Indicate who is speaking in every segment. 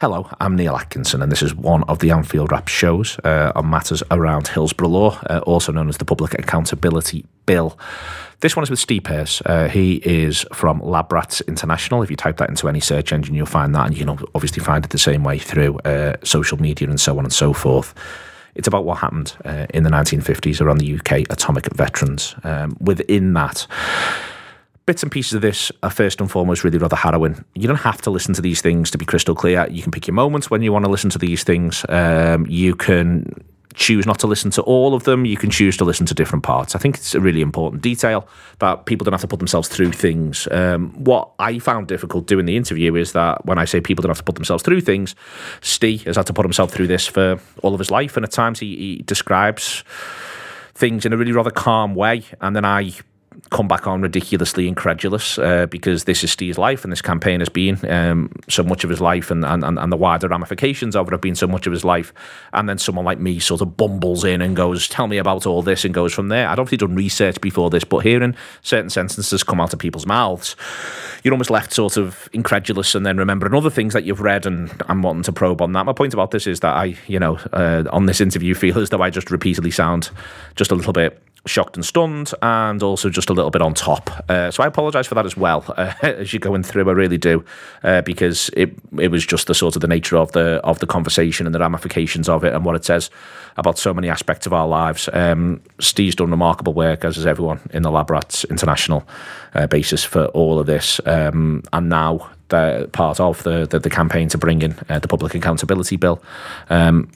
Speaker 1: Hello, I'm Neil Atkinson, and this is one of the Anfield Wrap shows uh, on matters around Hillsborough Law, uh, also known as the Public Accountability Bill. This one is with Steve Purse. Uh, he is from Labrats International. If you type that into any search engine, you'll find that, and you can obviously find it the same way through uh, social media and so on and so forth. It's about what happened uh, in the 1950s around the UK atomic veterans. Um, within that, bits and pieces of this are first and foremost really rather harrowing. You don't have to listen to these things to be crystal clear. You can pick your moments when you want to listen to these things. Um, you can choose not to listen to all of them. You can choose to listen to different parts. I think it's a really important detail that people don't have to put themselves through things. Um, what I found difficult doing the interview is that when I say people don't have to put themselves through things, Steve has had to put himself through this for all of his life, and at times he, he describes things in a really rather calm way, and then I come back on ridiculously incredulous uh, because this is Steve's life and this campaign has been um, so much of his life and, and, and the wider ramifications of it have been so much of his life. And then someone like me sort of bumbles in and goes, Tell me about all this and goes from there. I'd obviously done research before this, but hearing certain sentences come out of people's mouths, you're almost left sort of incredulous and then remembering other things that you've read and I'm wanting to probe on that. My point about this is that I, you know, uh, on this interview feel as though I just repeatedly sound just a little bit shocked and stunned, and also just a little bit on top. Uh, so I apologise for that as well uh, as you're going through. I really do, uh, because it it was just the sort of the nature of the of the conversation and the ramifications of it and what it says about so many aspects of our lives. Um, Steve's done remarkable work, as has everyone in the Labrats International uh, basis for all of this, um, and now. Part of the, the, the campaign to bring in uh, the Public Accountability Bill. Um,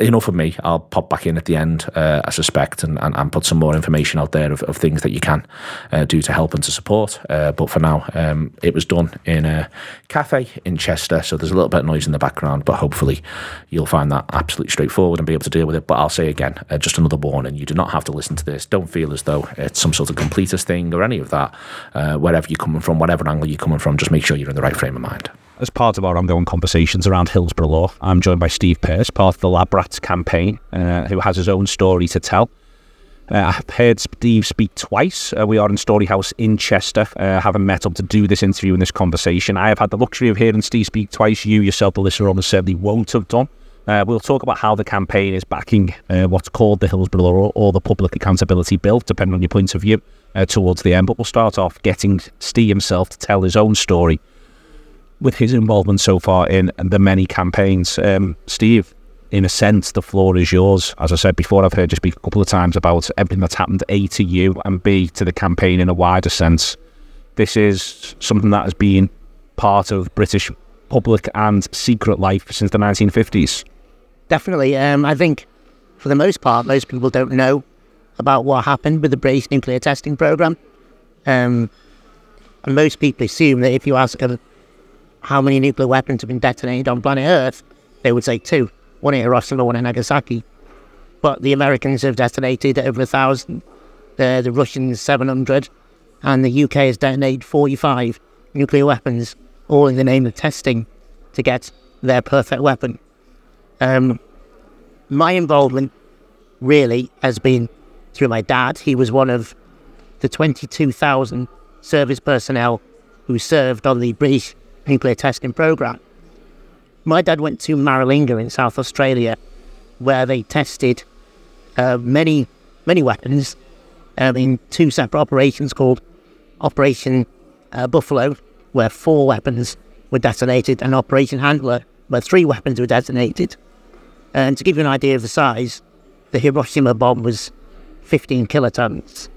Speaker 1: enough of me. I'll pop back in at the end, uh, I suspect, and, and, and, put some more information out there of, of things that you can uh, do to help and to support. Uh, but for now, um, it was done in a cafe in Chester, so there's a little bit of noise in the background, but hopefully you'll find that absolutely straightforward and be able to deal with it. But I'll say again, uh, just another warning you do not have to listen to this. Don't feel as though it's some sort of completist thing or any of that. Uh, wherever you're coming from, whatever angle you're coming from, just make sure you're in the right frame of mind.
Speaker 2: As part of our ongoing conversations around Hillsborough Law, I'm joined by Steve Purse, part of the Labrats campaign, uh, who has his own story to tell. Uh, I've heard Steve speak twice. Uh, we are in Storyhouse in Chester, uh, having met up to do this interview and this conversation. I have had the luxury of hearing Steve speak twice. You yourself, the listener, almost certainly won't have done. Uh, we'll talk about how the campaign is backing uh, what's called the Hillsborough Law or the Public Accountability Bill, depending on your point of view, uh, towards the end. But we'll start off getting Steve himself to tell his own story with his involvement so far in the many campaigns. Um, Steve, in a sense, the floor is yours. As I said before, I've heard you speak a couple of times about everything that's happened, A, to you, and B, to the campaign in a wider sense. This is something that has been part of British public and secret life since the 1950s.
Speaker 3: Definitely. Um, I think, for the most part, most people don't know about what happened with the British nuclear testing program. Um, and most people assume that if you ask a how many nuclear weapons have been detonated on planet Earth, they would say two one at Hiroshima, one in Nagasaki. But the Americans have detonated over a thousand, the, the Russians 700, and the UK has detonated 45 nuclear weapons, all in the name of testing to get their perfect weapon. Um, my involvement really has been through my dad. He was one of the 22,000 service personnel who served on the British nuclear testing program. My dad went to Maralinga in South Australia, where they tested uh, many, many weapons um, in two separate operations called Operation uh, Buffalo, where four weapons were detonated, and Operation Antler, where three weapons were detonated. And to give you an idea of the size, the Hiroshima bomb was 15 kilotons.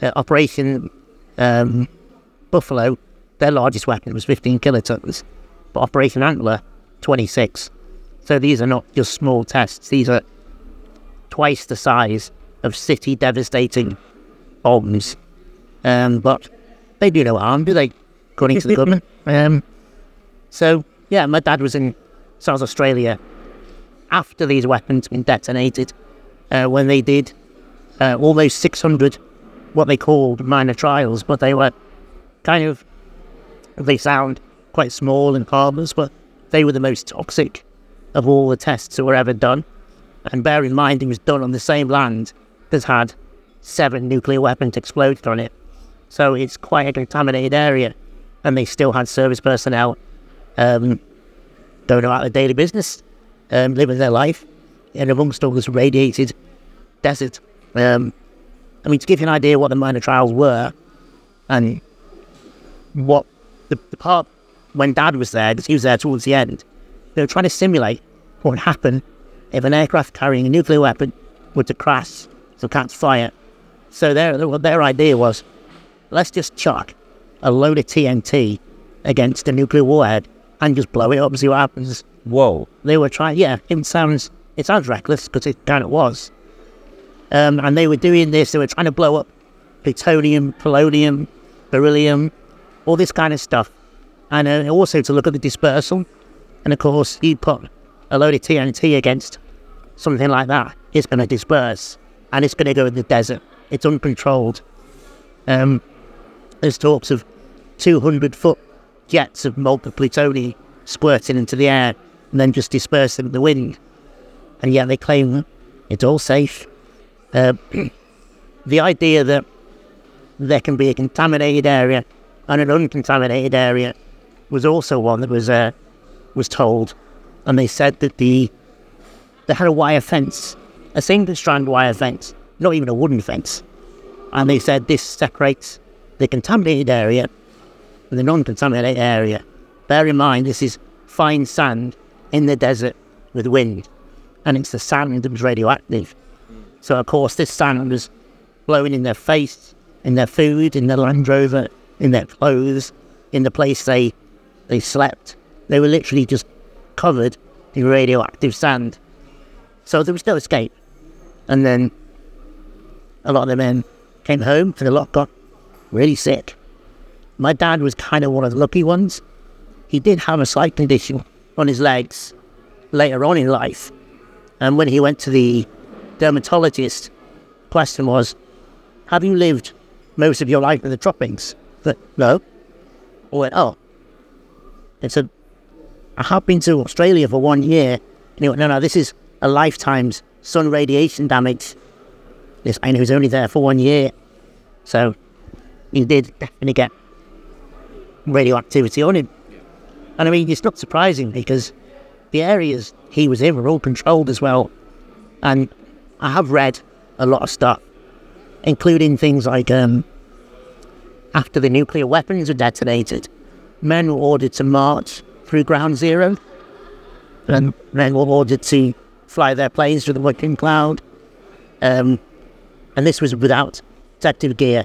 Speaker 3: Uh, Operation um, Buffalo, their largest weapon was 15 kilotons, but Operation Antler, 26. So these are not just small tests, these are twice the size of city devastating bombs. Um, but they do no harm, do they? According to the government. Um, so, yeah, my dad was in South Australia after these weapons been detonated, uh, when they did uh, those 600 what they called minor trials, but they were kind of, they sound quite small and harmless, but they were the most toxic of all the tests that were ever done. And bear in mind, it was done on the same land that had seven nuclear weapons exploded on it. So it's quite a contaminated area. And they still had service personnel um, going about their daily business, um, living their life, and amongst all this radiated desert. Um, I mean, to give you an idea what the minor trials were, and what the, the part when Dad was there, because he was there towards the end, they were trying to simulate what would happen if an aircraft carrying a nuclear weapon were to crash, so catch fire. So their their idea was, let's just chuck a load of TNT against a nuclear warhead and just blow it up and see what happens.
Speaker 2: Whoa.
Speaker 3: They were trying, yeah, it sounds it sounds reckless because it kind of was. Um, and they were doing this. They were trying to blow up plutonium, polonium, beryllium, all this kind of stuff, and uh, also to look at the dispersal. And of course, you put a load of TNT against something like that, it's going to disperse and it's going to go in the desert. It's uncontrolled. Um, there's talks of 200 foot jets of molten plutonium squirting into the air and then just dispersing in the wind. And yet they claim it's all safe. Uh, the idea that there can be a contaminated area and an uncontaminated area was also one that was uh, was told, and they said that the they had a wire fence, a single strand wire fence, not even a wooden fence, and they said this separates the contaminated area from the non-contaminated area. Bear in mind, this is fine sand in the desert with wind, and it's the sand that was radioactive. So of course, this sand was blowing in their face, in their food, in their Land Rover, in their clothes, in the place they they slept. They were literally just covered in radioactive sand. So there was no escape. And then a lot of the men came home and a lot got really sick. My dad was kind of one of the lucky ones. He did have a slight condition on his legs later on in life. And when he went to the dermatologist, question was, have you lived most of your life in the tropics? But no. I went, oh. And said, I have been to Australia for one year. And he went, no, no, this is a lifetime's sun radiation damage. This, I know he was only there for one year. So he did definitely get radioactivity on him. And I mean, it's not surprising because the areas he was in were all controlled as well. And I have read a lot of stuff, including things like um, after the nuclear weapons were detonated, men were ordered to march through ground zero, and men were ordered to fly their planes through the working cloud. Um, and this was without protective gear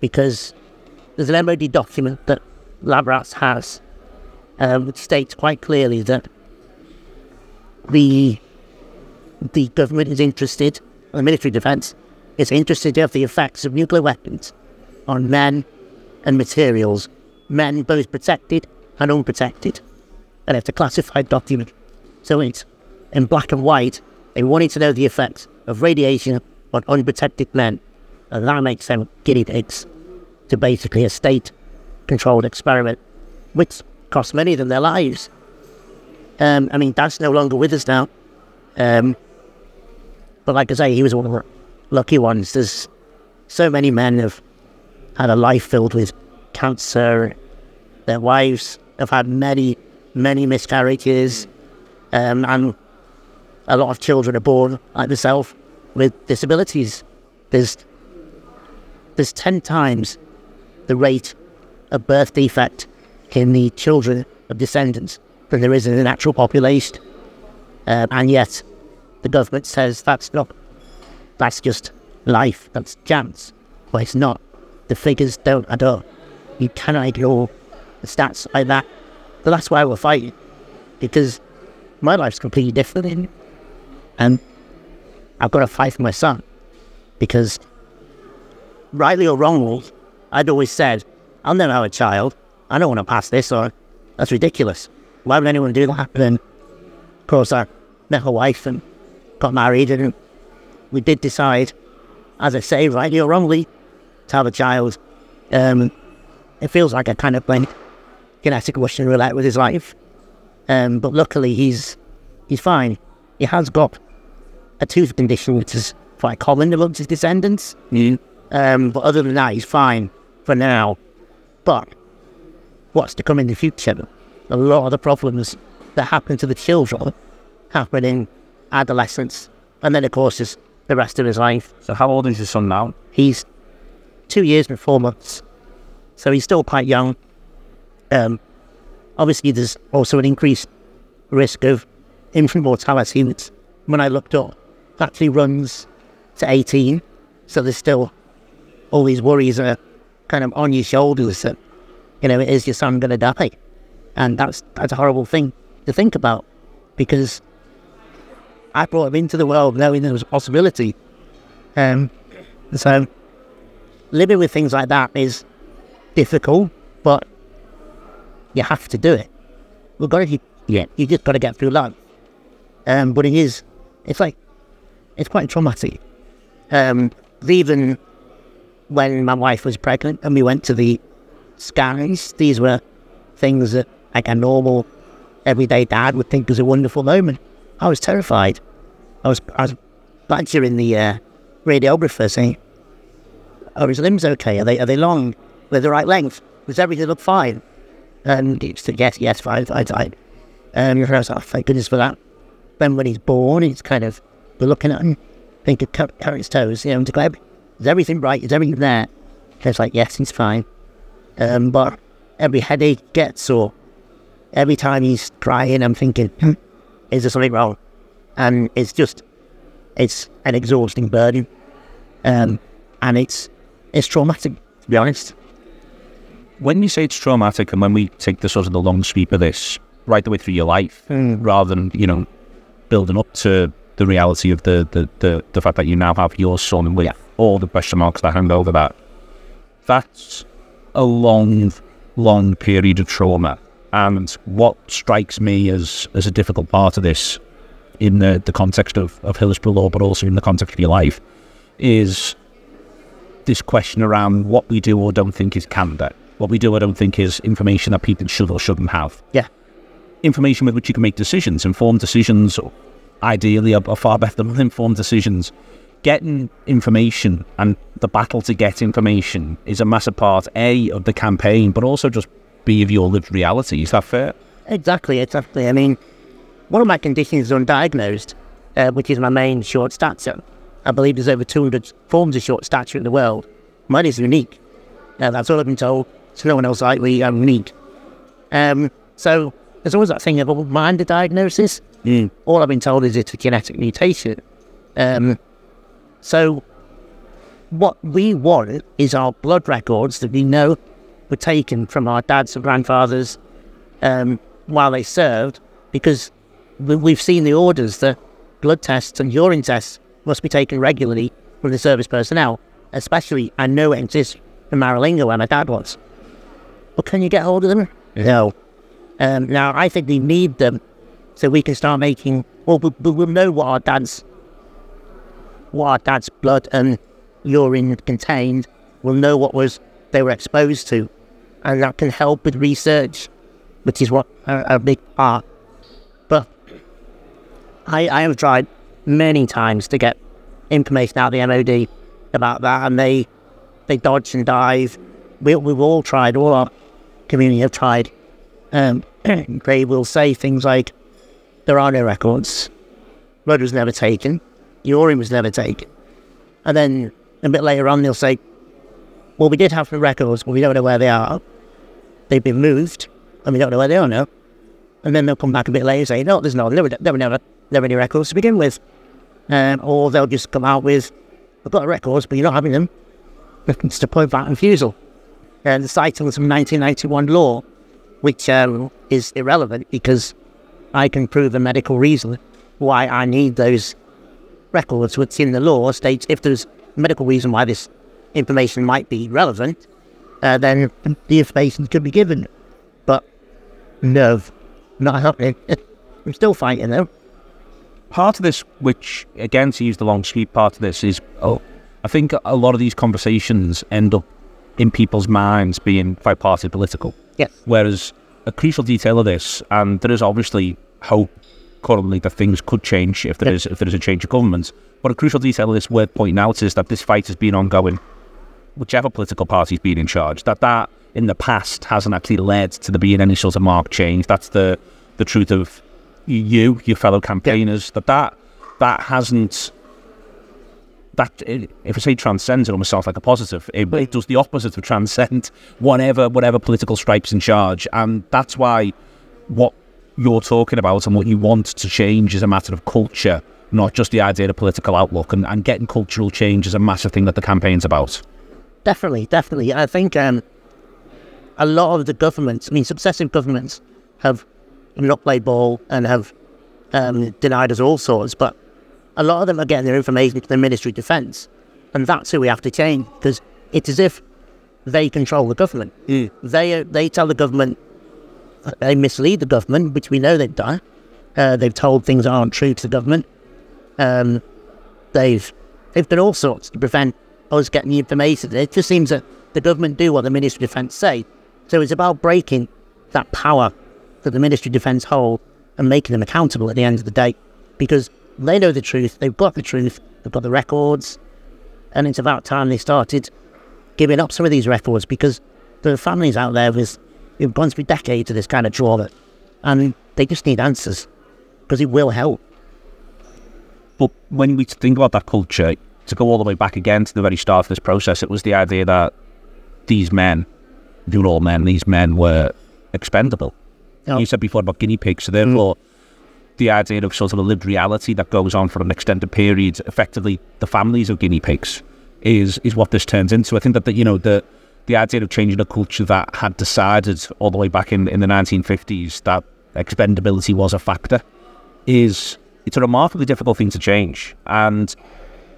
Speaker 3: because there's an MOD document that Labrats has um, which states quite clearly that the the government is interested, the military defence is interested of the effects of nuclear weapons on men and materials, men both protected and unprotected. And it's a classified document. So it's in black and white. They wanted to know the effects of radiation on unprotected men. And that makes them guinea pigs to basically a state controlled experiment, which cost many of them their lives. Um, I mean, Dad's no longer with us now. Um, but like I say, he was one of the lucky ones. There's so many men have had a life filled with cancer. Their wives have had many, many miscarriages, um, and a lot of children are born like myself with disabilities. There's there's ten times the rate of birth defect in the children of descendants than there is in the natural population, um, and yet the government says that's not, that's just life, that's chance. But it's not. The figures don't add up. You cannot ignore the stats like that. But that's why we're fighting. Because my life's completely different. And I've got to fight for my son. Because, rightly or wrongly, I'd always said, I'll never have a child. I don't want to pass this on. That's ridiculous. Why would anyone do that? And then, of course, I met my wife and got married, and we did decide, as I say, rightly or wrongly, to have a child. Um, it feels like a kind of playing genetic Russian roulette with his life. Um, but luckily, he's he's fine. He has got a tooth condition, which is quite common amongst his descendants. Um, but other than that, he's fine for now. But what's to come in the future? A lot of the problems that happen to the children happen in adolescence, and then of course is the rest of his life.
Speaker 2: So how old is your son now?
Speaker 3: He's two years and four months, so he's still quite young. Um, obviously, there's also an increased risk of infant mortality. When I looked up, actually runs to 18. So there's still all these worries are kind of on your shoulders that, you know, is your son going to die? And that's that's a horrible thing to think about because I brought him into the world knowing there was a possibility. Um, so living with things like that is difficult, but you have to do it. We've got to, yeah, you just got to get through life. Um, but it is, it's like, it's quite traumatic. Um, even when my wife was pregnant and we went to the scans, these were things that like a normal everyday dad would think was a wonderful moment. I was terrified. I was, I was badgering the uh, radiographer saying, "Are his limbs okay? Are they are they long? Are they the right length? Does everything look fine?" And he said, "Yes, yes, fine, fine, fine." And I was like, oh, "Thank goodness for that." Then when he's born, it's kind of we're looking at him, thinking, "Count his toes, you know, to Gleb, is everything right? Is everything there?" And it's like, "Yes, he's fine." Um, but every headache gets or every time he's crying, I'm thinking, hmm, is there something wrong? And it's just, it's an exhausting burden. Um, and it's, it's traumatic, to be honest.
Speaker 2: When you say it's traumatic, and when we take the sort of the long sweep of this right the way through your life, hmm. rather than you know building up to the reality of the the, the, the fact that you now have your son with
Speaker 3: Yeah.
Speaker 2: all the question marks that hang over that, that's a long, long period of trauma. And what strikes me as as a difficult part of this, in the, the context of, of Hillsborough law, but also in the context of your life, is this question around what we do or don't think is candor. What we do or don't think is information that people should or shouldn't have.
Speaker 3: Yeah.
Speaker 2: Information with which you can make decisions, informed decisions, ideally are, are far better than uninformed decisions. Getting information and the battle to get information is a massive part, A, of the campaign, but also just B, of your lived reality. Is that fair?
Speaker 3: Exactly, exactly. I mean, one of my conditions is undiagnosed, uh, which is my main short stature. I believe there's over 200 forms of short stature in the world. Mine is unique. Uh, that's all I've been told. It's no one else like me. I'm unique. Um, so there's always that thing of a mind diagnosis. All I've been told is it's a genetic mutation. Um, so what we want is our blood records that we know were taken from our dads and grandfathers um, while they served, because we- we've seen the orders that blood tests and urine tests must be taken regularly from the service personnel. Especially, I know it exists in Maralinga where my dad was. But can you get hold of them? No. Um, now, I think we need them so we can start making. Well, we, we will know what our dad's what our dad's blood and urine contained. We'll know what was they were exposed to, and that can help with research, which is what a, a big part. But I, I have tried many times to get information out of the MOD about that, and they they dodge and dive. We, we've all tried, all our community have tried. Um, they will say things like, "There are no records. Blood was never taken. Urine was never taken." And then a bit later on, they'll say, "Well, we did have the records, but we don't know where they are. They've been moved, and we don't know where they are now." And then they'll come back a bit later and say, "No, there's no, there were, there were never, any records to begin with." Um, or they'll just come out with, "I've got the records, but you're not having them." It's the point of refusal. And the citing some 1991 law, which um, is irrelevant because I can prove a medical reason why I need those records, which in the law states if there's a medical reason why this information might be relevant, uh, then the information could be given. But no, not happening. I'm still fighting though.
Speaker 2: Part of this, which again to use the long sweep part of this, is oh, I think a lot of these conversations end up in people's minds being quite party political.
Speaker 3: Yes.
Speaker 2: Whereas a crucial detail of this, and there is obviously hope currently that things could change if there is if there is a change of government. But a crucial detail of this worth pointing out is that this fight has been ongoing, whichever political party's been in charge. That that in the past hasn't actually led to there being any sort of marked change. That's the the truth of you, your fellow campaigners. That that that hasn't. That if I say transcends, it almost sounds like a positive. It, it does the opposite of transcend whatever whatever political stripes in charge, and that's why what you're talking about and what you want to change is a matter of culture, not just the idea of political outlook. And, and getting cultural change is a massive thing that the campaign's about.
Speaker 3: Definitely, definitely. I think um, a lot of the governments, I mean, successive governments have not played ball and have um, denied us all sorts, but a lot of them are getting their information to the Ministry of Defence. And that's who we have to change because it's as if they control the government. They, they tell the government, they mislead the government, which we know they've done. Uh, they've told things that aren't true to the government. Um, they've they've done all sorts to prevent us getting the information. It just seems that the government do what the Ministry of Defence say. So it's about breaking that power that the Ministry of Defence hold and making them accountable at the end of the day. Because they know the truth, they've got the truth, they've got the records, and it's about time they started giving up some of these records because there are families out there with who've gone through decades of this kind of trauma and they just need answers because it will help.
Speaker 2: But when we think about that culture, to go all the way back again to the very start of this process, it was the idea that these men, they all men, these men were expendable.
Speaker 3: Yeah.
Speaker 2: You said before about guinea pigs, so therefore mm. the idea of sort of a lived reality that goes on for an extended period, effectively the families of guinea pigs, is is what this turns into. I think that the, you know the the idea of changing a culture that had decided all the way back in, in the 1950s that expendability was a factor is it's a remarkably difficult thing to change and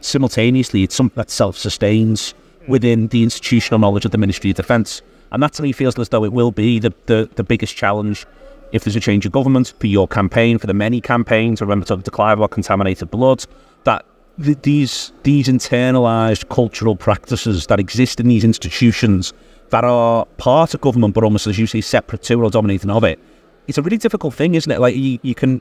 Speaker 2: simultaneously it's something that self-sustains mm. within the institutional knowledge of the Ministry of Defence and that to me feels as though it will be the, the, the biggest challenge if there's a change of government for your campaign, for the many campaigns, I remember talking to Clive about contaminated blood, that th- these these internalized cultural practices that exist in these institutions that are part of government, but almost as you say, separate to or dominating of it. It's a really difficult thing, isn't it? Like you, you can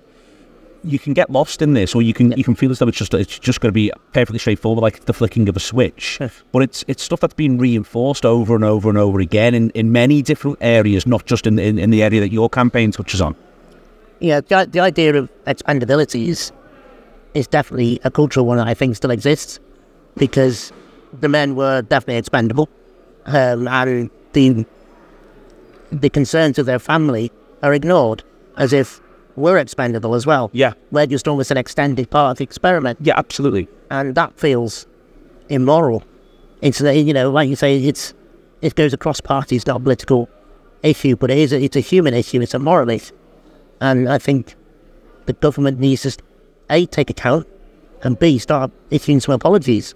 Speaker 2: you can get lost in this, or you can you can feel as though it's just it's just going to be perfectly straightforward, like the flicking of a switch. but it's it's stuff that's been reinforced over and over and over again in, in many different areas, not just in, in in the area that your campaign touches on.
Speaker 3: Yeah, the, the idea of expandability is, is definitely a cultural one that I think still exists because the men were definitely expendable um, and the, the concerns of their family are ignored as if we're expendable as well.
Speaker 2: Yeah.
Speaker 3: We're just almost an extended part of the experiment.
Speaker 2: Yeah, absolutely.
Speaker 3: and that feels immoral. It's uh, you know, like you say, it's it goes across parties, not a political issue, but it is a, it's a human issue, it's a moral issue, and I think the government needs to a take account and b start issuing some apologies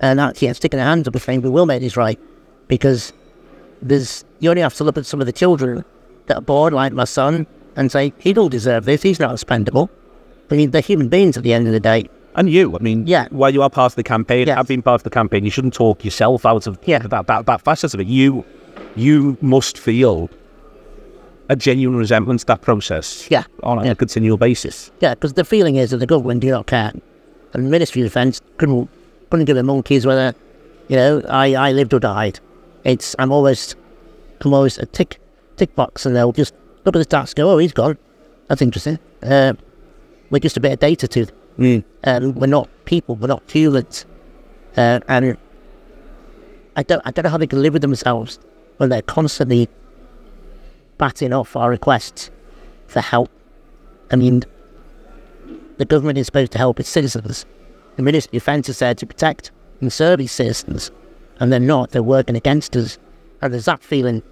Speaker 3: and actually yeah, sticking their hands up and saying we will make this right because there's you only have to look at some of the children that are born like my son and say he don't deserve this, he's not expendable. I mean, they're human beings at the end of the day.
Speaker 2: And you, I mean,
Speaker 3: Yeah.
Speaker 2: while you are part of the campaign,
Speaker 3: Yes.
Speaker 2: have been part of the campaign, you shouldn't talk yourself out of
Speaker 3: Yeah.
Speaker 2: that, that, that facet of it. You, you must feel a genuine resentment to that process
Speaker 3: Yeah.
Speaker 2: on a
Speaker 3: Yeah.
Speaker 2: continual basis.
Speaker 3: Yeah, because the feeling is that the government do not care. And the Ministry of Defence couldn't, couldn't give a monkeys whether, you know, I, I lived or died. It's, I'm always, I'm always a tick, tick box and they'll just look at the stats go, oh, he's gone. That's interesting. Uh, we're just a bit of data to them. Um, we're not people, we're not humans. Uh, and I don't, I don't know how they can live with themselves when they're constantly batting off our requests for help. I mean, the government is supposed to help its citizens, the Ministry of Defence is there to protect and serve its citizens, and they're not. They're working against us, and there's that feeling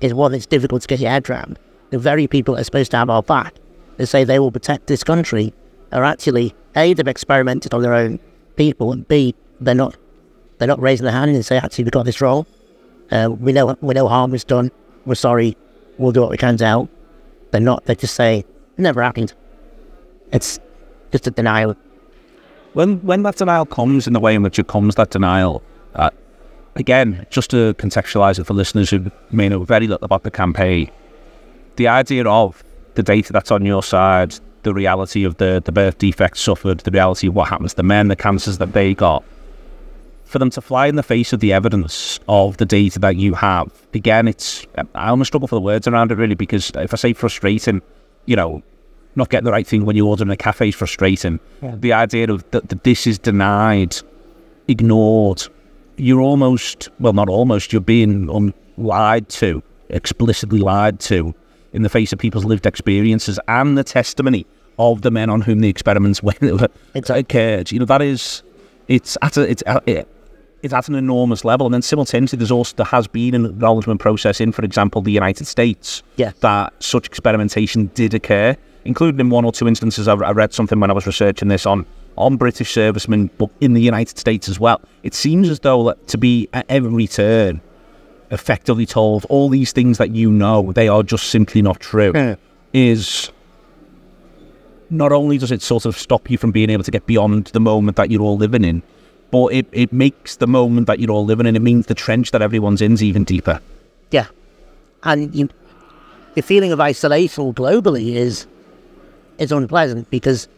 Speaker 3: is one that's difficult to get your head around. The very people that are supposed to have our back, they say they will protect this country, are actually a they've experimented on their own people, and b they're not they're not raising their hand and say actually we got this wrong. Uh, we know we know harm was done. We're sorry. We'll do what we can to help. They're not. They just say it never happened. It's just a denial.
Speaker 2: When when that denial comes in the way in which it comes, that denial, uh, again, just to contextualise it for listeners who may know very little about the campaign, the idea of the data that's on your side, the reality of the, the birth defects suffered, the reality of what happens to the men, the cancers that they got, for them to fly in the face of the evidence of the data that you have, again, it's, I almost struggle for the words around it really, because if I say frustrating, you know, not getting the right thing when you order in a cafe is frustrating. Yeah. The idea of that, that this is denied, ignored, you're almost, well, not almost, you're being um, lied to, explicitly lied to in the face of people's lived experiences and the testimony of the men on whom the experiments went, occurred. You know, that is, it's at a, it's, it, it's at an enormous level. And then simultaneously, there's also there has been an acknowledgement process in, for example, the United States,
Speaker 3: yeah.
Speaker 2: that such experimentation did occur, including in one or two instances. I, I read something when I was researching this on on British servicemen, but in the United States as well. It seems as though that to be at every turn effectively told all these things that you know they are just simply not true yeah. is not only does it sort of stop you from being able to get beyond the moment that you're all living in, but it, it makes the moment that you're all living in, it means the trench that everyone's in is even deeper.
Speaker 3: Yeah. And you, the feeling of isolation globally is is unpleasant because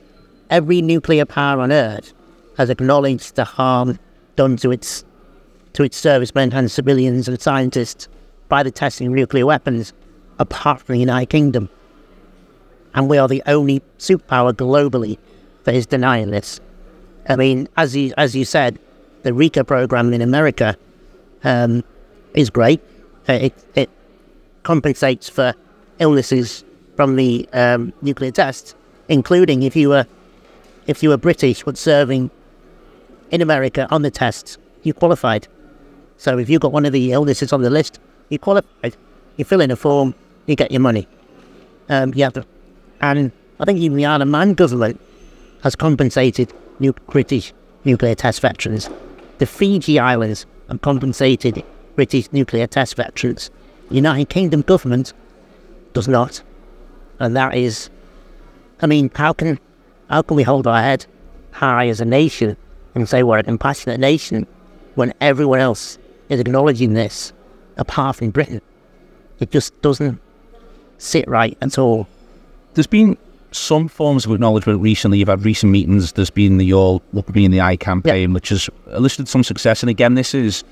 Speaker 3: every nuclear power on Earth has acknowledged the harm done to its to its servicemen and civilians and scientists by the testing of nuclear weapons, apart from the United Kingdom. And we are the only superpower globally that is denying this. I mean, as you, as you said, the RECA program in America um, is great. It, it compensates for illnesses from the um, nuclear tests, including if you were if you were British but serving in America on the tests, you qualified. So if you've got one of the illnesses on the list, you qualified. You fill in a form, you get your money. Um, you have to, and I think even the Isle of Man government has compensated new British nuclear test veterans. The Fiji Islands have compensated British nuclear test veterans. The United Kingdom government does not. And that is, I mean, how can, how can we hold our head high as a nation and say we're a compassionate nation when everyone else is acknowledging this apart from Britain? It just doesn't sit right at all.
Speaker 2: There's been some forms of acknowledgement recently. You've had recent meetings. There's been the All Look at Me in the Eye campaign, yep. which has elicited some success. And again, this is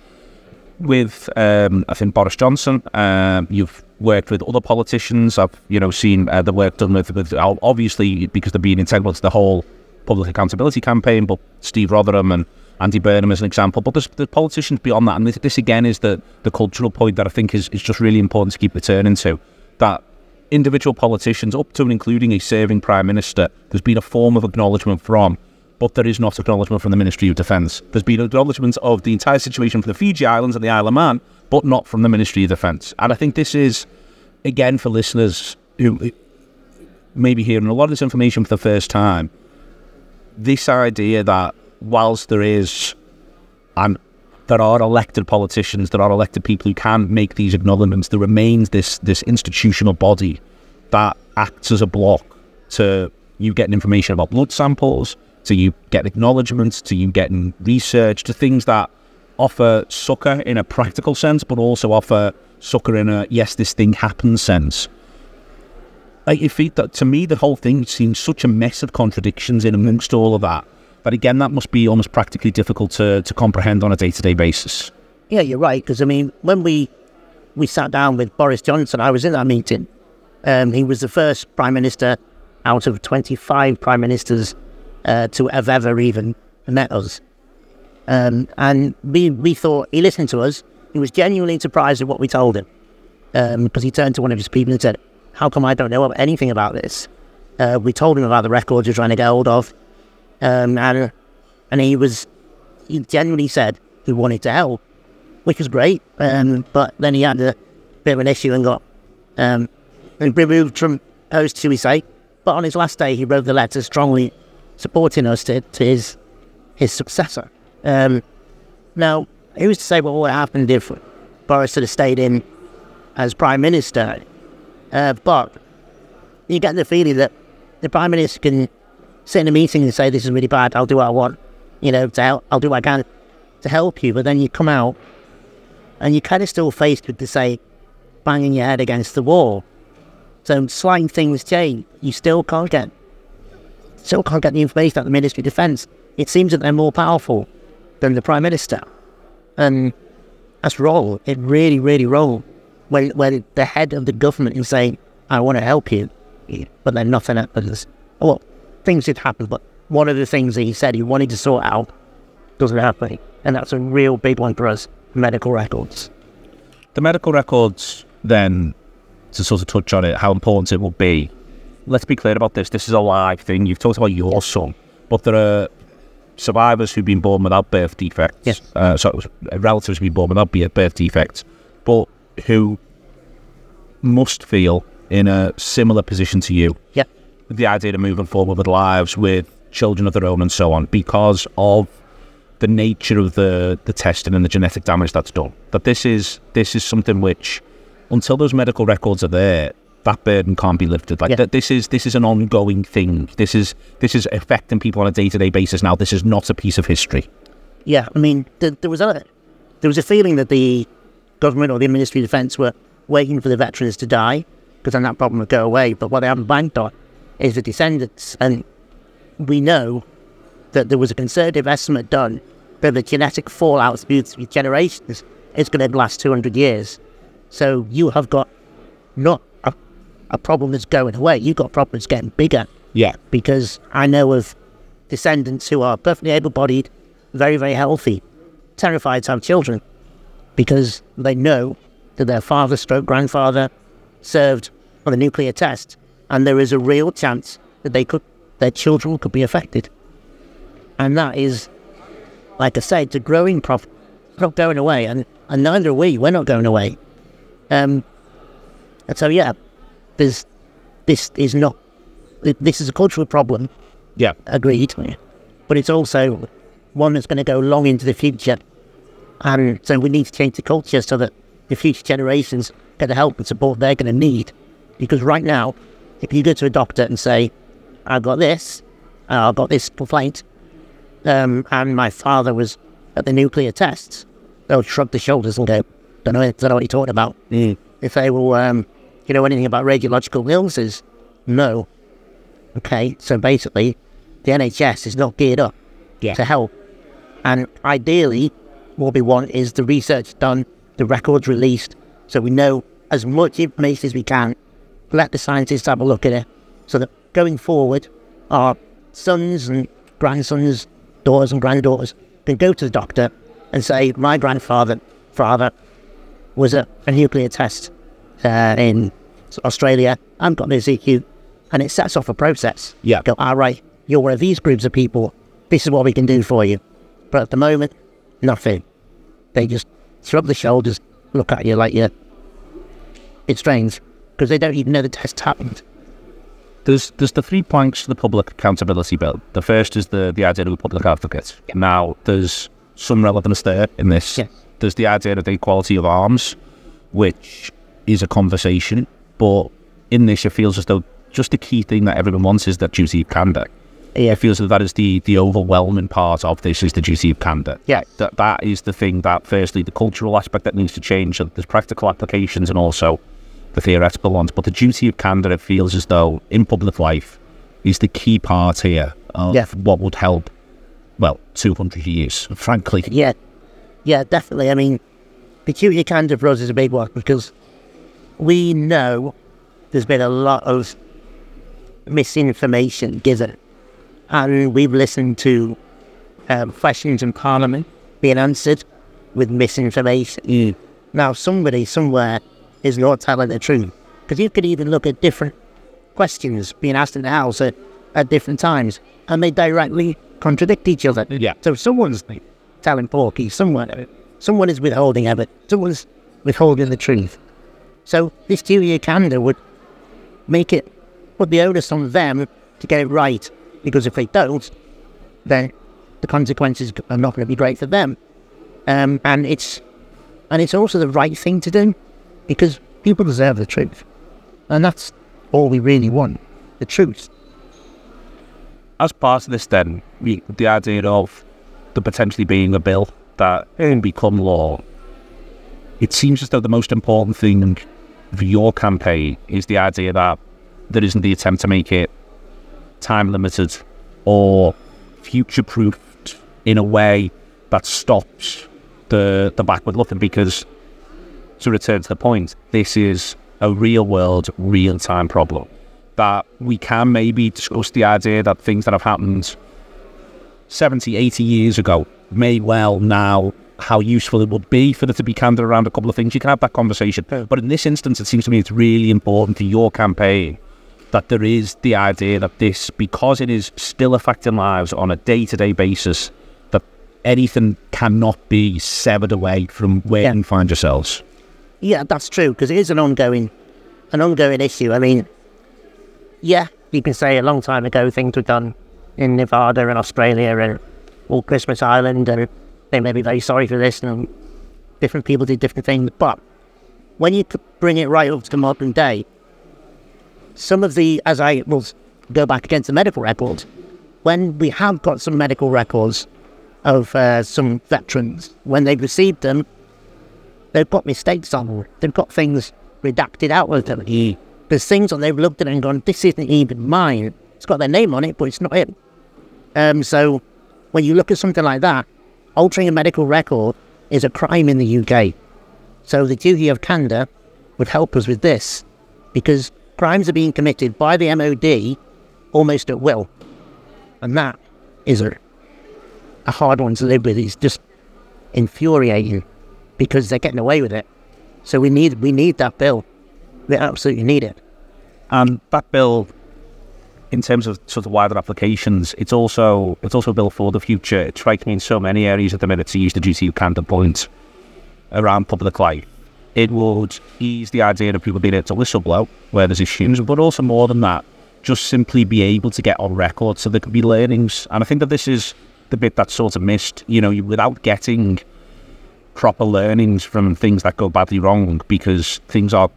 Speaker 2: with um, I think Boris Johnson. Um, you've worked with other politicians. I've you know seen uh, the work done with, with obviously because they're being integral to the whole public accountability campaign. But Steve Rotheram and Andy Burnham as an example. But there's, there's politicians beyond that, and this, this again is the the cultural point that I think is is just really important to keep returning to. That individual politicians, up to and including a serving prime minister, there's been a form of acknowledgement from, but there is not acknowledgement from the Ministry of Defence. There's been acknowledgement of the entire situation for the Fiji Islands and the Isle of Man, but not from the Ministry of Defence. And I think this is, again, for listeners who may be hearing a lot of this information for the first time, this idea that whilst there is an there are elected politicians, there are elected people who can make these acknowledgements. There remains this this institutional body that acts as a block to you getting information about blood samples, to you getting acknowledgements, to you getting research, to things that offer succor in a practical sense, but also offer succor in a yes, this thing happens sense. Like if it, to me, the whole thing seems such a mess of contradictions in amongst all of that but again, that must be almost practically difficult to, to comprehend on a day to day basis.
Speaker 3: Yeah, you're right. Because I mean, when we we sat down with Boris Johnson, I was in that meeting. Um, he was the first prime minister out of 25 prime ministers uh, to have ever even met us. Um, and we, we thought he listened to us. He was genuinely surprised at what we told him um, because he turned to one of his people and said, How come I don't know anything about this? Uh, we told him about the records you're trying to get hold of Um, and, and he was, he genuinely said he wanted to help, which was great. Um, but then he had a bit of an issue and got um, removed from post, say. But on his last day, he wrote the letter strongly supporting us to, to his his successor. Um, now, who's to say what would have happened if Boris had stayed in as prime minister? Uh, but you get the feeling that the prime minister can sit in a meeting and say, "This is really bad. I'll do what I want. You know, to help. I'll do what I can to help you." But then you come out and you're kind of still faced with the say, banging your head against the wall. So slight things change. You still can't get still can't get the information out of the Ministry of Defence. It seems that they're more powerful than the Prime Minister. And that's wrong. It really, really wrong. When when the head of the government is saying, I want to help you, but then nothing happens. Oh, well, things did happen, but one of the things that he said he wanted to sort out doesn't happen. And that's a real big one for us, medical records.
Speaker 2: The medical records, then, to sort of touch on it, how important it will be. Let's be clear about this. This is a live thing. You've talked about your son, but there are survivors who've been born without birth defects.
Speaker 3: Yes.
Speaker 2: Uh, so relatives who've been born without birth defects, but who must feel in a similar position to you.
Speaker 3: Yeah.
Speaker 2: The idea of moving forward with lives, with children of their own, and so on, because of the nature of the the testing and the genetic damage that's done. That this is this is something which, until those medical records are there, that burden can't be lifted. Like
Speaker 3: Yeah.
Speaker 2: that, this is this is an ongoing thing. This is this is affecting people on a day to day basis now. This is not a piece of history.
Speaker 3: Yeah, I mean, th- there was a there was a feeling that the government or the Ministry of Defence were waiting for the veterans to die because then that problem would go away. But what they haven't banked on is the descendants, and we know that there was a conservative estimate done that the genetic fallout through through generations is going to last 200 years. So you have got not a, problem that's going away, you've got problems getting bigger
Speaker 2: Yeah.
Speaker 3: because I know of descendants who are perfectly able bodied, very, very healthy, terrified to have children because they know that their father stroke grandfather served on a nuclear test and there is a real chance that they could their children could be affected. And that is like I said, it's a growing problem. Not going away and, and neither are we, we're not going away. Um and so yeah, there's this is not this is a cultural problem
Speaker 2: Yeah.
Speaker 3: agreed. But it's also one that's going to go long into the future. And so we need to change the culture so that the future generations get the help and support they're going to need. Because right now, if you go to a doctor and say, I've got this, uh, I've got this complaint, um, and my father was at the nuclear tests, they'll shrug their shoulders and go, don't know, don't know what you're talking about. If they will, um, you know anything about radiological illnesses? No. Okay, so basically, the NHS is not geared up to help. And ideally, what we want is the research done, the records released, so we know as much information as we can. Let the scientists have a look at it, so that going forward, our sons and grandsons, daughters and granddaughters can go to the doctor and say, "My grandfather, father, was at a nuclear test uh, in Australia. I've got this EQ, and it sets off a process.
Speaker 2: Yeah.
Speaker 3: Go, all right, you're one of these groups of people. This is what we can do for you. But at the moment, nothing. They just shrug the shoulders, look at you like you. It's strange because they don't even know the test happened.
Speaker 2: There's there's the three planks to the public accountability bill. The first is the the idea of a public advocate. Now there's some relevance there in this.
Speaker 3: Yes.
Speaker 2: There's the idea of the equality of arms, which is a conversation, but in this it feels as though just the key thing that everyone wants is that duty of candor.
Speaker 3: Yeah.
Speaker 2: It feels that that is the the overwhelming part of this is the duty of candor.
Speaker 3: Yeah.
Speaker 2: That that is the thing that firstly the cultural aspect that needs to change. So there's practical applications and also the theoretical ones. But the duty of candor it feels as though in public life is the key part here of
Speaker 3: Yeah.
Speaker 2: what would help well, two hundred years, frankly.
Speaker 3: Yeah, yeah, definitely. I mean, the duty of candor for us is a big one because we know there's been a lot of misinformation given, and we've listened to um, questions in Parliament being answered with misinformation. Now, somebody somewhere is not telling the truth because you could even look at different questions being asked in the House at, at different times, and they directly contradict each other.
Speaker 2: Yeah.
Speaker 3: So someone's telling porky, someone, someone is withholding evidence, someone's withholding the truth. So this of candor would make it put the onus on them to get it right, because if they don't, then the consequences are not going to be great for them. Um, and it's and it's also the right thing to do, because people deserve the truth, and that's all we really want, the truth.
Speaker 2: As part of this, then, we, the idea of the potentially being a bill that can become law, it seems as though the most important thing for your campaign is the idea that there isn't the attempt to make it time limited or future proofed in a way that stops the the backward looking because to return to the point, this is a real world, real time problem. That we can maybe discuss the idea that things that have happened 70, 80 years ago may well now how useful it would be for there to be candid around a couple of things. You can have that conversation. But in this instance, it seems to me it's really important to your campaign that there is the idea that this, because it is still affecting lives on a day to day basis, that anything cannot be severed away from where
Speaker 3: Yeah.
Speaker 2: you find yourselves.
Speaker 3: Yeah, that's true because it is an ongoing, an ongoing issue. I mean, yeah, you can say a long time ago things were done in Nevada and Australia and all Christmas Island, and they may be very sorry for this, and different people did different things. But when you bring it right up to modern day, some of the, as I will go back against the medical records, when we have got some medical records of uh, some veterans, when they've received them, they've got mistakes on them. They've got things redacted out of them. There's things on they've looked at and gone, this isn't even mine. It's got their name on it, but it's not it. Um, so when you look at something like that, altering a medical record is a crime in the UK. So the duty of candor would help us with this because crimes are being committed by the MOD almost at will. And that is a, a hard one to live with. It's just infuriating because they're getting away with it. So we need we need that bill. We absolutely need it.
Speaker 2: And that bill, in terms of sort of wider applications, it's also it's also bill for the future. It's striking in so many areas at the minute to use the duty of candor point around public life. It would ease the idea of people being able to whistleblow where there's issues, but also more than that, just simply be able to get on record so there could be learnings. And I think that this is the bit that's sort of missed. You know, without getting proper learnings from things that go badly wrong because things are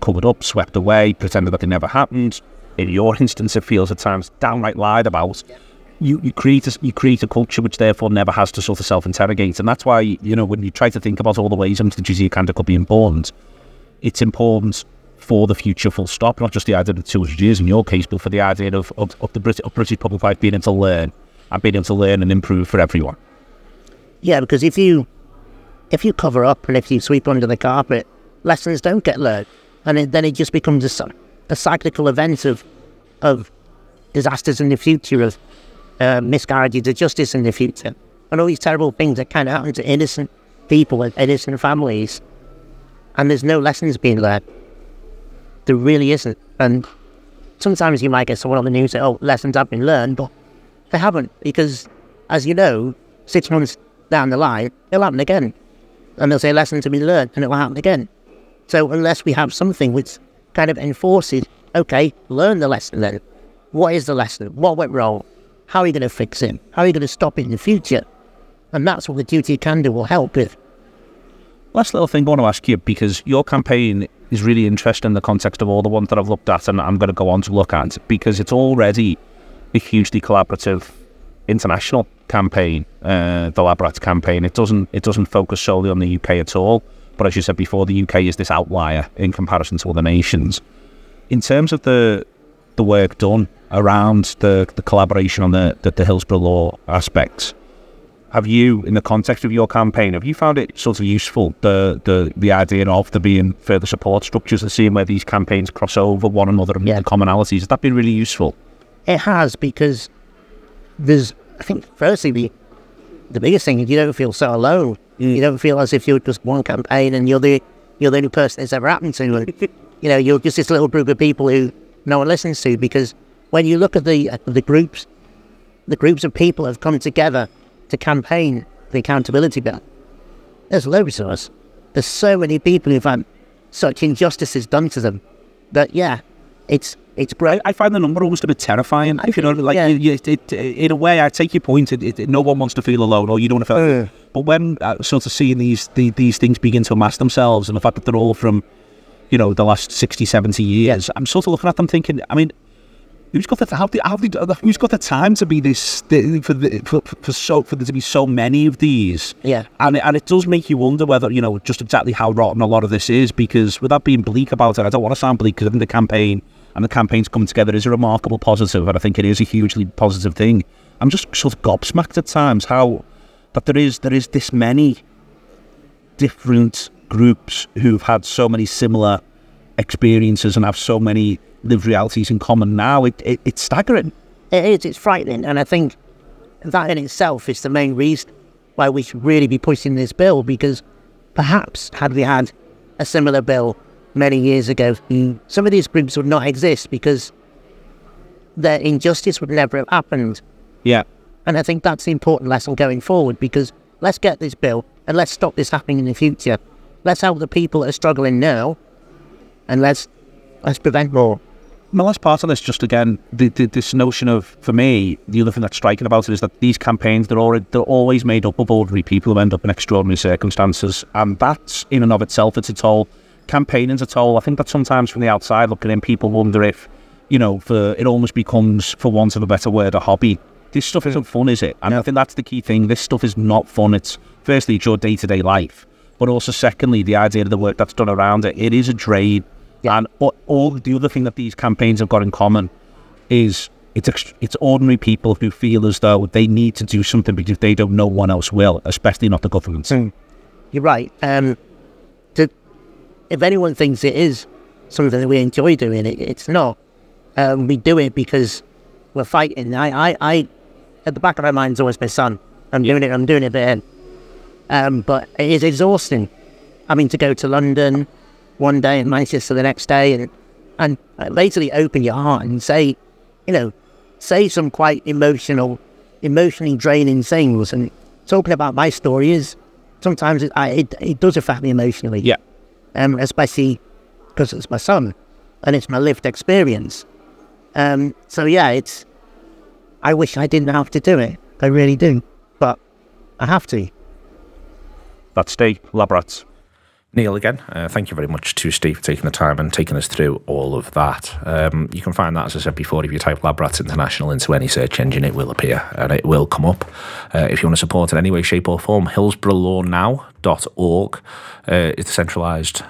Speaker 2: covered up, swept away, pretended that they never happened. In your instance, it feels at times downright lied about. You, you create a, you create a culture which therefore never has to sort of self-interrogate, and that's why you know when you try to think about all the ways in which the of could be important, it's important for the future. Full stop. Not just the idea of 200 years in your case, but for the idea of of, of the British, of British public life being able to learn and being able to learn and improve for everyone.
Speaker 3: Yeah, because if you if you cover up and if you sweep under the carpet, lessons don't get learned, and it, then it just becomes a, a cyclical event of of disasters in the future, of uh, miscarriages of justice in the future, and all these terrible things that can happen to innocent people and innocent families, and there's no lessons being learned. There really isn't, and sometimes you might get someone on the news say, "Oh, lessons have been learned," but they haven't because, as you know, six months down the line, it'll happen again, and they'll say lessons have been learned, and it will happen again. So unless we have something which kind of enforces, okay, learn the lesson then. What is the lesson? What went wrong? How are you going to fix it? How are you going to stop it in the future? And that's what the duty of candor will help with.
Speaker 2: Last little thing I want to ask you because your campaign is really interesting in the context of all the ones that I've looked at and I'm going to go on to look at because it's already a hugely collaborative international campaign, uh, the Lab Rats campaign. It doesn't it doesn't focus solely on the UK at all, but as you said before, the UK is this outlier in comparison to other nations. In terms of the the work done around the, the collaboration on the, the, the Hillsborough law aspects, have you, in the context of your campaign, have you found it sort of useful the the, the idea of there being further support structures and seeing where these campaigns cross over one another and
Speaker 3: Yeah.
Speaker 2: the commonalities? Has that been really useful?
Speaker 3: It has because there's, I think, firstly, the, the biggest thing is you don't feel so alone. Mm. You don't feel as if you're just one campaign and you're the you're the only person it's ever happened to. And, you know, you're just this little group of people who no one listens to because when you look at the at the groups the groups of people have come together to campaign the accountability bill. There's loads of us. There's so many people who've had such injustices done to them that, yeah, it's it's great.
Speaker 2: I find the number almost a bit terrifying. If you know, like
Speaker 3: Yeah.
Speaker 2: you, you, it, in a way, I take your point. It, it, no one wants to feel alone, or you don't want to feel.
Speaker 3: Uh.
Speaker 2: But when uh, sort of seeing these, the, these things begin to amass themselves, and the fact that they're all from, you know, the last 60, 70 years, I'm sort of looking at them thinking, I mean, who's got the how, the- how, the- who's got the time to be this for the, for, for so for there to be so many of these?
Speaker 3: Yeah.
Speaker 2: and it, and it does make you wonder whether you know just exactly how rotten a lot of this is. Because without being bleak about it, I don't want to sound bleak because I think the campaign and the campaigns coming together is a remarkable positive, and I think it is a hugely positive thing. I'm just sort of gobsmacked at times how that there is there is this many different groups who've had so many similar experiences and have so many lived realities in common now. It, it, it's staggering.
Speaker 3: It is. It's frightening, and I think that in itself is the main reason why we should really be pushing this bill. Because perhaps had we had a similar bill many years ago, mm, some of these groups would not exist because their injustice would never have happened.
Speaker 2: Yeah.
Speaker 3: And I think that's the important lesson going forward. Because let's get this bill and let's stop this happening in the future. Let's help the people that are struggling now, and let's let's prevent more.
Speaker 2: My last part of this, just again, the, the, this notion of, for me, the other thing that's striking about it is that these campaigns, they're, already, they're always made up of ordinary people who end up in extraordinary circumstances. And that's, in and of itself, it's a toll. Campaigning's a toll. I think that sometimes from the outside looking in, people wonder if, you know, for it almost becomes, for want of a better word, a hobby. This stuff isn't fun, is it? And I think that's the key thing. This stuff is not fun. It's, firstly, it's your day to day life. But also, secondly, the idea of the work that's done around it, it is a drain. And all, all the other thing that these campaigns have got in common is it's ex- it's ordinary people who feel as though they need to do something because they don't know one else will, especially not the government.
Speaker 3: You're right. Um, if anyone thinks it is something that we enjoy doing, it, it's not. Um, we do it because we're fighting. I, I, I, at the back of my mind's always my son. I'm doing it. I'm doing it him. Um, but it is exhausting. I mean, to go to London one day and Manchester the next day, and and basically open your heart and say, you know, say some quite emotional, emotionally draining things. And talking about my story is sometimes it, I, it, it does affect me emotionally.
Speaker 2: Yeah.
Speaker 3: Um, especially because it's my son and it's my lived experience. Um, so yeah, it's. I wish I didn't have to do it. I really do, but I have to.
Speaker 2: That's Ste Labrats.
Speaker 1: Neil, again, uh, thank you very much to Ste for taking the time and taking us through all of that. Um, you can find that, as I said before, if you type Labrats International into any search engine, it will appear and it will come up. Uh, if you want to support in any way, shape, or form, hillsboroughLawNow.org uh, is the centralised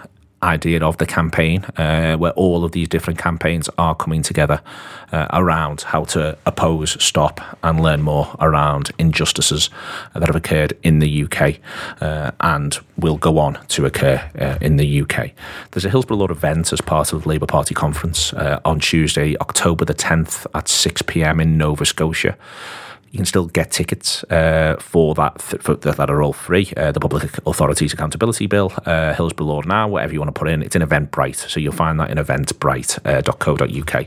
Speaker 1: idea of the campaign, uh, where all of these different campaigns are coming together uh, around how to oppose, stop, and learn more around injustices that have occurred in the UK uh, and will go on to occur uh, in the UK. There's a Hillsborough Law event as part of the Labour Party conference uh, on Tuesday, October the 10th at 6 pm in Nova Scotia you can still get tickets uh, for that th- for, that are all free. Uh, the Public Authorities Accountability Bill, uh, Hillsborough Law Now, whatever you want to put in. It's in Eventbrite, so you'll find that in eventbrite.co.uk.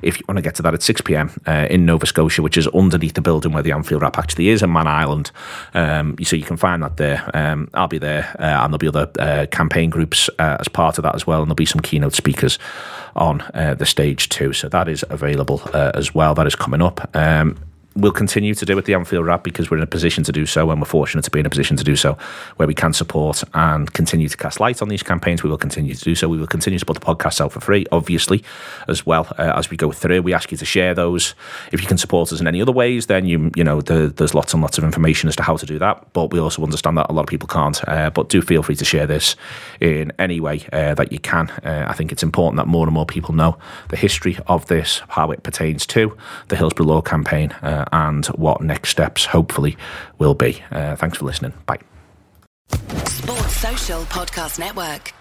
Speaker 1: If you want to get to that at 6 pm uh, in Nova Scotia, which is underneath the building where the Anfield Wrap actually is in Mann Island, um, so you can find that there. Um, I'll be there, uh, and there'll be other uh, campaign groups uh, as part of that as well, and there'll be some keynote speakers on uh, the stage too. So that is available uh, as well. That is coming up. Um, we'll continue to do it the Anfield Wrap because we're in a position to do so and we're fortunate to be in a position to do so where we can support and continue to cast light on these campaigns. We will continue to do so. We will continue to put the podcast out for free, obviously, as well uh, as we go through. We ask you to share those. If you can support us in any other ways, then you you know the, there's lots and lots of information as to how to do that. But we also understand that a lot of people can't. Uh, but do feel free to share this in any way uh, that you can. Uh, I think it's important that more and more people know the history of this, how it pertains to the Hillsborough Law campaign, uh, and what next steps hopefully will be. Uh, thanks for listening. Bye.
Speaker 4: Sports Social Podcast Network.